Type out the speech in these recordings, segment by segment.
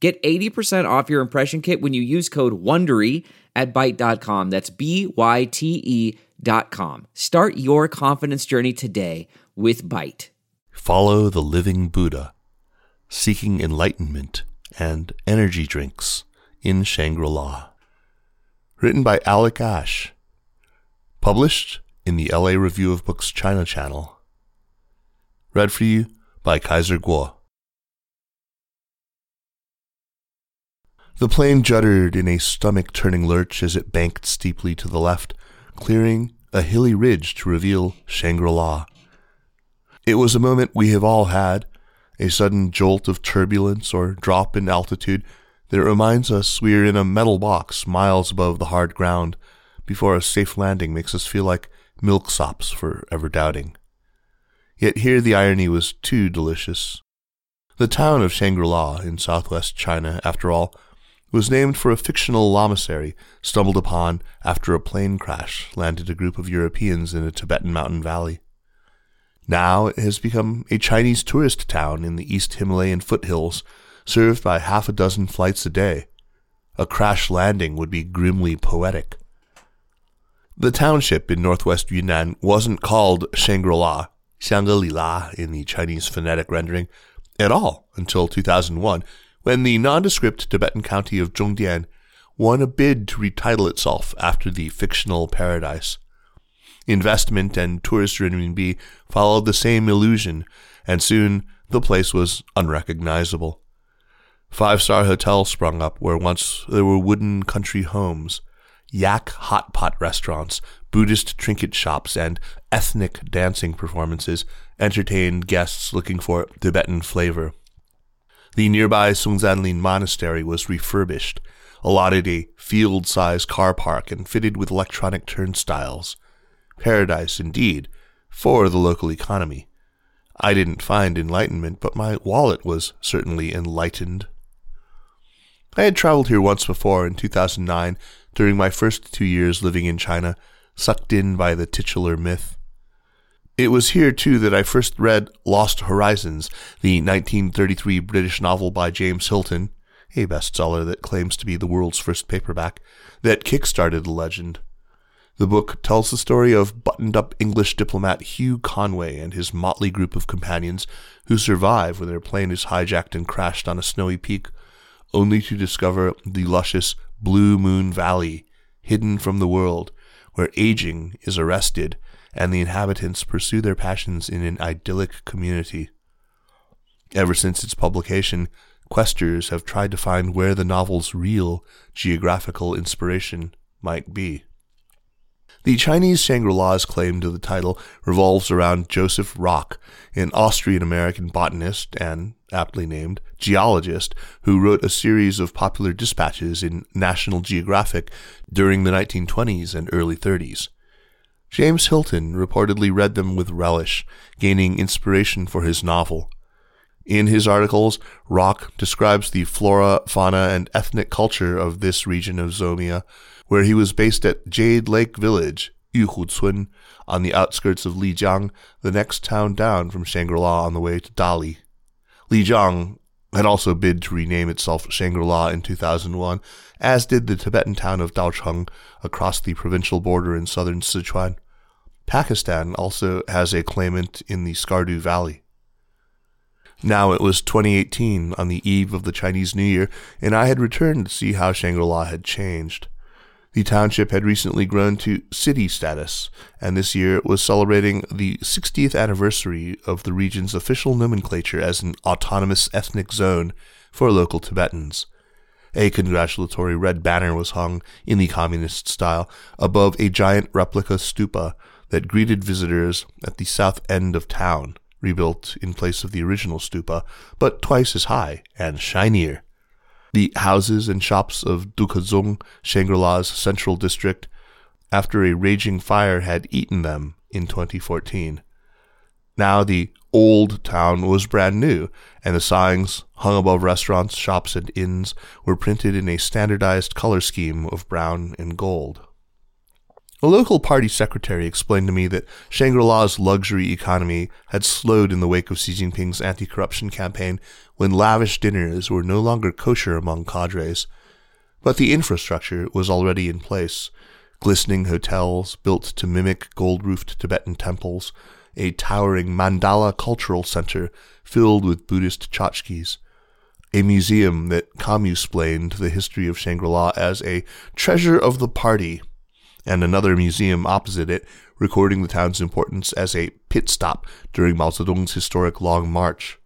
Get 80% off your impression kit when you use code WONDERY at Byte.com. That's B-Y-T-E dot com. Start your confidence journey today with Byte. Follow the living Buddha, seeking enlightenment and energy drinks in Shangri-La. Written by Alec Ash. Published in the LA Review of Books China channel. Read for you by Kaiser Kuo. The plane juddered in a stomach turning lurch as it banked steeply to the left, clearing a hilly ridge to reveal Shangri La. It was a moment we have all had, a sudden jolt of turbulence or drop in altitude that reminds us we are in a metal box miles above the hard ground before a safe landing makes us feel like milksops for ever doubting. Yet here the irony was too delicious. The town of Shangri La in southwest China, after all, was named for a fictional lamasery stumbled upon after a plane crash landed a group of Europeans in a Tibetan mountain valley. Now it has become a Chinese tourist town in the East Himalayan foothills, served by half a dozen flights a day. A crash landing would be grimly poetic. The township in northwest Yunnan wasn't called Shangri-La, Xianggelila in the Chinese phonetic rendering, at all until 2001, when the nondescript Tibetan county of Zhongdian won a bid to retitle itself after the fictional paradise. Investment and tourist renminbi followed the same illusion, and soon the place was unrecognizable. Five star hotels sprung up where once there were wooden country homes, yak hot pot restaurants, Buddhist trinket shops, and ethnic dancing performances entertained guests looking for Tibetan flavor. The nearby Songzanlin Monastery was refurbished, allotted a field sized car park, and fitted with electronic turnstiles. Paradise, indeed, for the local economy. I didn't find enlightenment, but my wallet was certainly enlightened. I had traveled here once before in 2009 during my first two years living in China, sucked in by the titular myth. It was here, too, that I first read Lost Horizons, the 1933 British novel by James Hilton, a bestseller that claims to be the world's first paperback, that kick-started the legend. The book tells the story of buttoned up English diplomat Hugh Conway and his motley group of companions who survive when their plane is hijacked and crashed on a snowy peak, only to discover the luscious Blue Moon Valley, hidden from the world, where aging is arrested and the inhabitants pursue their passions in an idyllic community. Ever since its publication, questers have tried to find where the novel's real geographical inspiration might be. The Chinese Shangri-La's claim to the title revolves around Joseph Rock, an Austrian American botanist and, aptly named, geologist who wrote a series of popular dispatches in National Geographic during the 1920s and early 30s. James Hilton reportedly read them with relish, gaining inspiration for his novel. In his articles, Rock describes the flora, fauna, and ethnic culture of this region of Zomia, where he was based at Jade Lake Village, Yuhucun, on the outskirts of Lijiang, the next town down from Shangri-La on the way to Dali. Lijiang had also bid to rename itself Shangri-La in 2001, as did the Tibetan town of Daocheng across the provincial border in southern Sichuan. Pakistan also has a claimant in the Skardu Valley. Now it was 2018 on the eve of the Chinese New Year, and I had returned to see how Shangri-La had changed. The township had recently grown to city status, and this year was celebrating the 60th anniversary of the region's official nomenclature as an autonomous ethnic zone for local Tibetans. A congratulatory red banner was hung, in the communist style, above a giant replica stupa that greeted visitors at the south end of town, rebuilt in place of the original stupa, but twice as high and shinier. The houses and shops of Dukezong, Shangri-La's central district, after a raging fire had eaten them in 2014. Now the old town was brand new, and the signs hung above restaurants, shops, and inns were printed in a standardized color scheme of brown and gold. A local party secretary explained to me that Shangri La's luxury economy had slowed in the wake of Xi Jinping's anti corruption campaign when lavish dinners were no longer kosher among cadres. But the infrastructure was already in place glistening hotels built to mimic gold roofed Tibetan temples, a towering mandala cultural center filled with Buddhist tchotchkes, a museum that explained the history of Shangri La as a treasure of the party, and another museum opposite it recording the town's importance as a pit stop during Mao Zedong's historic Long March.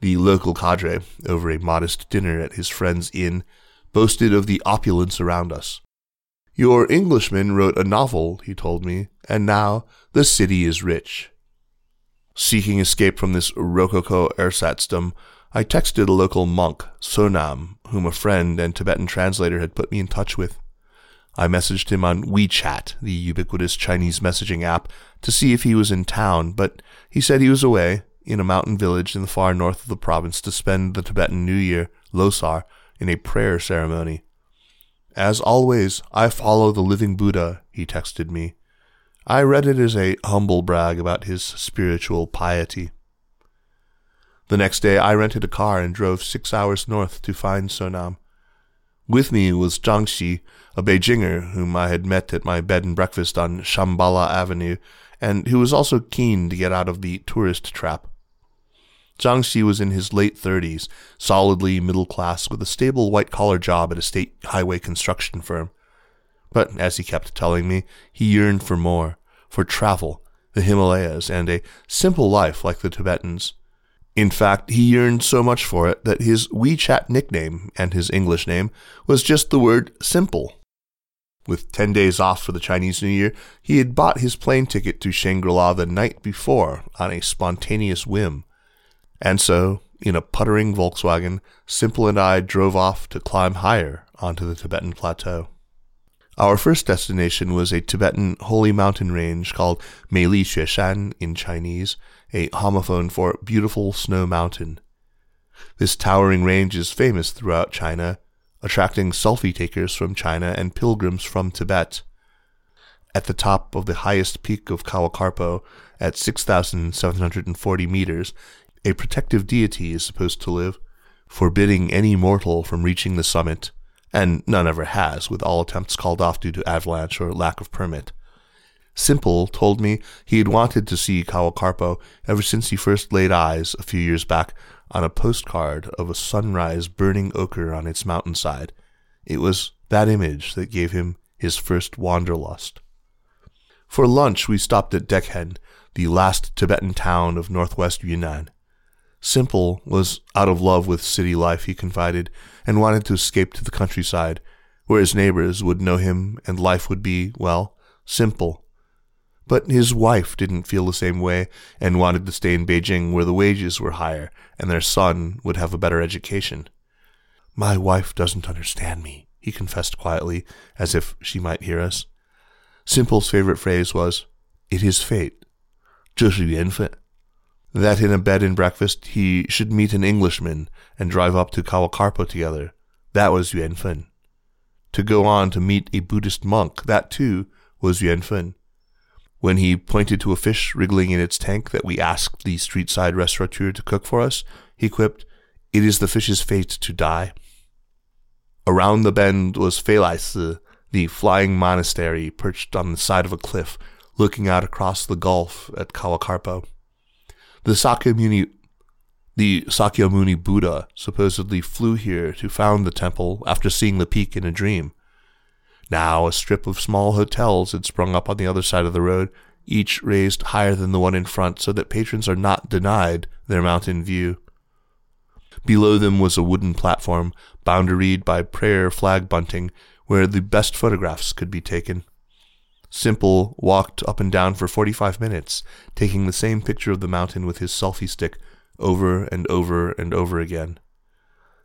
The local cadre, over a modest dinner at his friend's inn, boasted of the opulence around us. Your Englishman wrote a novel, he told me, and now the city is rich. Seeking escape from this rococo ersatzdom, I texted a local monk, Sonam, whom a friend and Tibetan translator had put me in touch with. I messaged him on WeChat, the ubiquitous Chinese messaging app, to see if he was in town, but he said he was away in a mountain village in the far north of the province to spend the Tibetan New Year, Losar, in a prayer ceremony. As always, I follow the living Buddha, he texted me. I read it as a humble brag about his spiritual piety. The next day, I rented a car and drove six hours north to find Sonam. With me was Zhang Xi, a Beijinger whom I had met at my bed and breakfast on Shambhala Avenue, and who was also keen to get out of the tourist trap. Zhang Xi was in his late 30s, solidly middle class, with a stable white collar job at a state highway construction firm. But, as he kept telling me, he yearned for more for travel, the Himalayas, and a simple life like the Tibetans. In fact, he yearned so much for it that his WeChat nickname and his English name was just the word simple. With 10 days off for the Chinese New Year, he had bought his plane ticket to Shangri La the night before on a spontaneous whim. And so, in a puttering Volkswagen, Simple and I drove off to climb higher onto the Tibetan plateau. Our first destination was a Tibetan holy mountain range called Meili Xueshan in Chinese, a homophone for beautiful snow mountain. This towering range is famous throughout China, attracting selfie takers from China and pilgrims from Tibet. At the top of the highest peak of Kawakarpo, at 6,740 meters, a protective deity is supposed to live, forbidding any mortal from reaching the summit, and none ever has, with all attempts called off due to avalanche or lack of permit. Simple told me he had wanted to see Kawakarpo ever since he first laid eyes a few years back on a postcard of a sunrise burning ochre on its mountainside. It was that image that gave him his first wanderlust. For lunch, we stopped at Dekhen, the last Tibetan town of northwest Yunnan. Simple was out of love with city life, he confided, and wanted to escape to the countryside, where his neighbors would know him and life would be, well, simple. But his wife didn't feel the same way and wanted to stay in Beijing where the wages were higher and their son would have a better education. My wife doesn't understand me, he confessed quietly, as if she might hear us. Simple's favorite phrase was, It is fate. 这是缘分 that in a bed and breakfast he should meet an Englishman and drive up to Kawakarpo together. That was Yuan To go on to meet a Buddhist monk, that too was Yuan When he pointed to a fish wriggling in its tank that we asked the street side restaurateur to cook for us, he quipped, It is the fish's fate to die. Around the bend was Feilai the flying monastery perched on the side of a cliff, looking out across the gulf at Kawakarpo. The Sakyamuni, the Sakyamuni Buddha supposedly flew here to found the temple after seeing the peak in a dream. Now a strip of small hotels had sprung up on the other side of the road, each raised higher than the one in front so that patrons are not denied their mountain view. Below them was a wooden platform, boundaried by prayer flag bunting, where the best photographs could be taken. Simple walked up and down for 45 minutes, taking the same picture of the mountain with his selfie stick over and over and over again.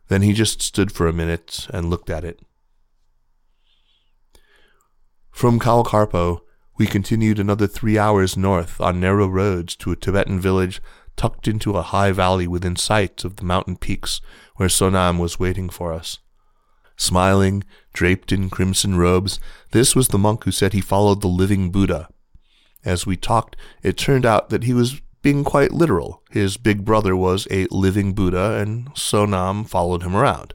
Then he just stood for a minute and looked at it. From Kawakarpo, we continued another three hours north on narrow roads to a Tibetan village tucked into a high valley within sight of the mountain peaks where Sonam was waiting for us. Smiling, draped in crimson robes, this was the monk who said he followed the living Buddha. As we talked, it turned out that he was being quite literal. His big brother was a living Buddha, and Sonam followed him around.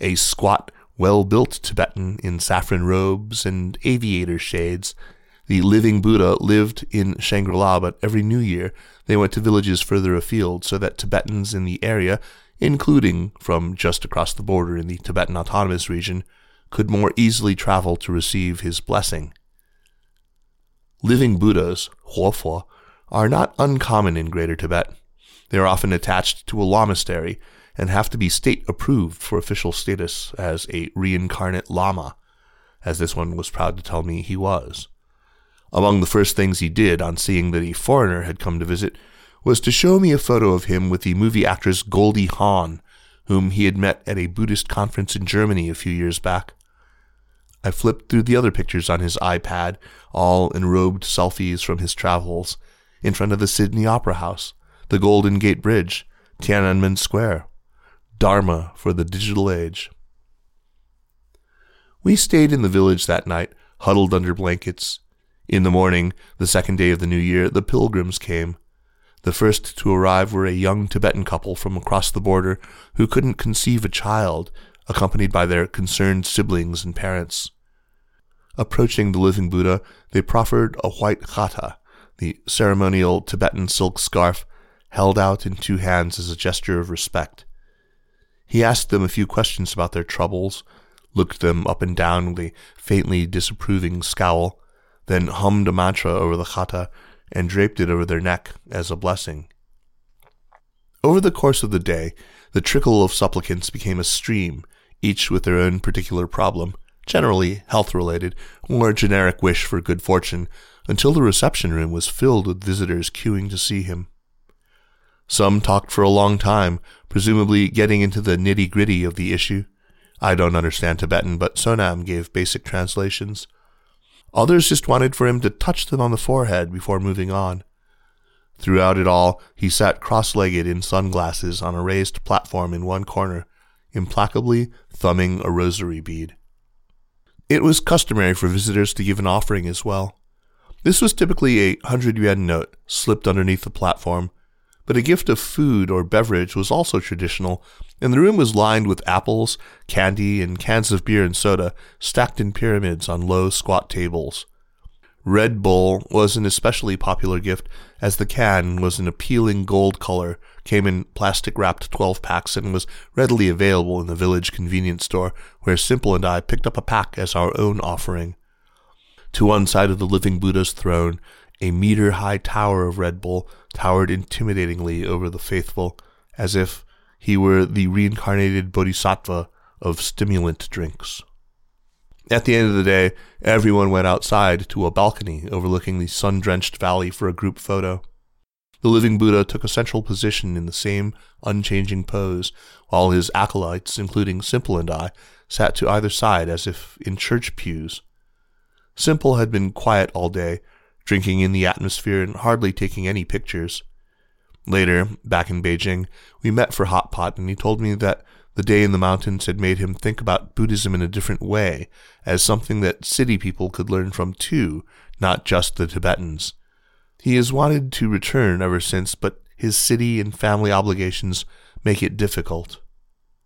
A squat, well built Tibetan in saffron robes and aviator shades, the living Buddha lived in Shangri La, but every new year they went to villages further afield so that Tibetans in the area, including from just across the border in the Tibetan Autonomous Region, could more easily travel to receive his blessing. Living Buddhas, Huofo, are not uncommon in Greater Tibet. They are often attached to a lamasery and have to be state approved for official status as a reincarnate lama, as this one was proud to tell me he was. Among the first things he did on seeing that a foreigner had come to visit was to show me a photo of him with the movie actress Goldie Hawn, whom he had met at a Buddhist conference in Germany a few years back. I flipped through the other pictures on his iPad, all enrobed selfies from his travels, in front of the Sydney Opera House, the Golden Gate Bridge, Tiananmen Square. Dharma for the digital age. We stayed in the village that night, huddled under blankets, in the morning, the second day of the new year, the pilgrims came. The first to arrive were a young Tibetan couple from across the border who couldn't conceive a child, accompanied by their concerned siblings and parents. Approaching the living Buddha, they proffered a white khata, the ceremonial Tibetan silk scarf, held out in two hands as a gesture of respect. He asked them a few questions about their troubles, looked them up and down with a faintly disapproving scowl, then hummed a mantra over the khata and draped it over their neck as a blessing. Over the course of the day, the trickle of supplicants became a stream, each with their own particular problem, generally health related, or a generic wish for good fortune, until the reception room was filled with visitors queuing to see him. Some talked for a long time, presumably getting into the nitty gritty of the issue. I don't understand Tibetan, but Sonam gave basic translations. Others just wanted for him to touch them on the forehead before moving on. Throughout it all, he sat cross legged in sunglasses on a raised platform in one corner, implacably thumbing a rosary bead. It was customary for visitors to give an offering as well. This was typically a hundred yuan note slipped underneath the platform, but a gift of food or beverage was also traditional, and the room was lined with apples, candy, and cans of beer and soda stacked in pyramids on low, squat tables. Red Bull was an especially popular gift as the can was an appealing gold color, came in plastic wrapped 12 packs, and was readily available in the village convenience store where Simple and I picked up a pack as our own offering. To one side of the living Buddha's throne, a meter high tower of Red Bull towered intimidatingly over the faithful, as if he were the reincarnated bodhisattva of stimulant drinks. At the end of the day, everyone went outside to a balcony overlooking the sun drenched valley for a group photo. The living Buddha took a central position in the same unchanging pose, while his acolytes, including Simple and I, sat to either side as if in church pews. Simple had been quiet all day, drinking in the atmosphere and hardly taking any pictures. Later, back in Beijing, we met for hot pot, and he told me that the day in the mountains had made him think about Buddhism in a different way, as something that city people could learn from too, not just the Tibetans. He has wanted to return ever since, but his city and family obligations make it difficult.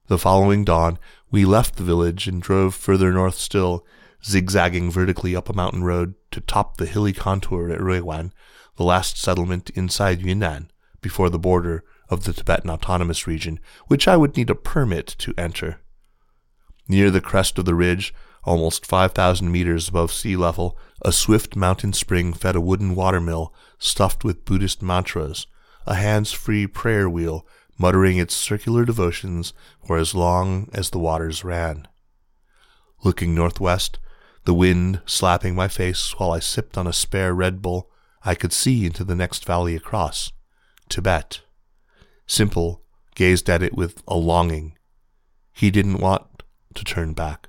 The following dawn, we left the village and drove further north still, zigzagging vertically up a mountain road to top the hilly contour at Ruiwan, the last settlement inside Yunnan before the border of the Tibetan Autonomous Region, which I would need a permit to enter. Near the crest of the ridge, almost 5,000 meters above sea level, a swift mountain spring fed a wooden watermill stuffed with Buddhist mantras, a hands free prayer wheel muttering its circular devotions for as long as the waters ran. Looking northwest, the wind slapping my face while I sipped on a spare Red Bull, I could see into the next valley across Tibet. Simple gazed at it with a longing. He didn't want to turn back.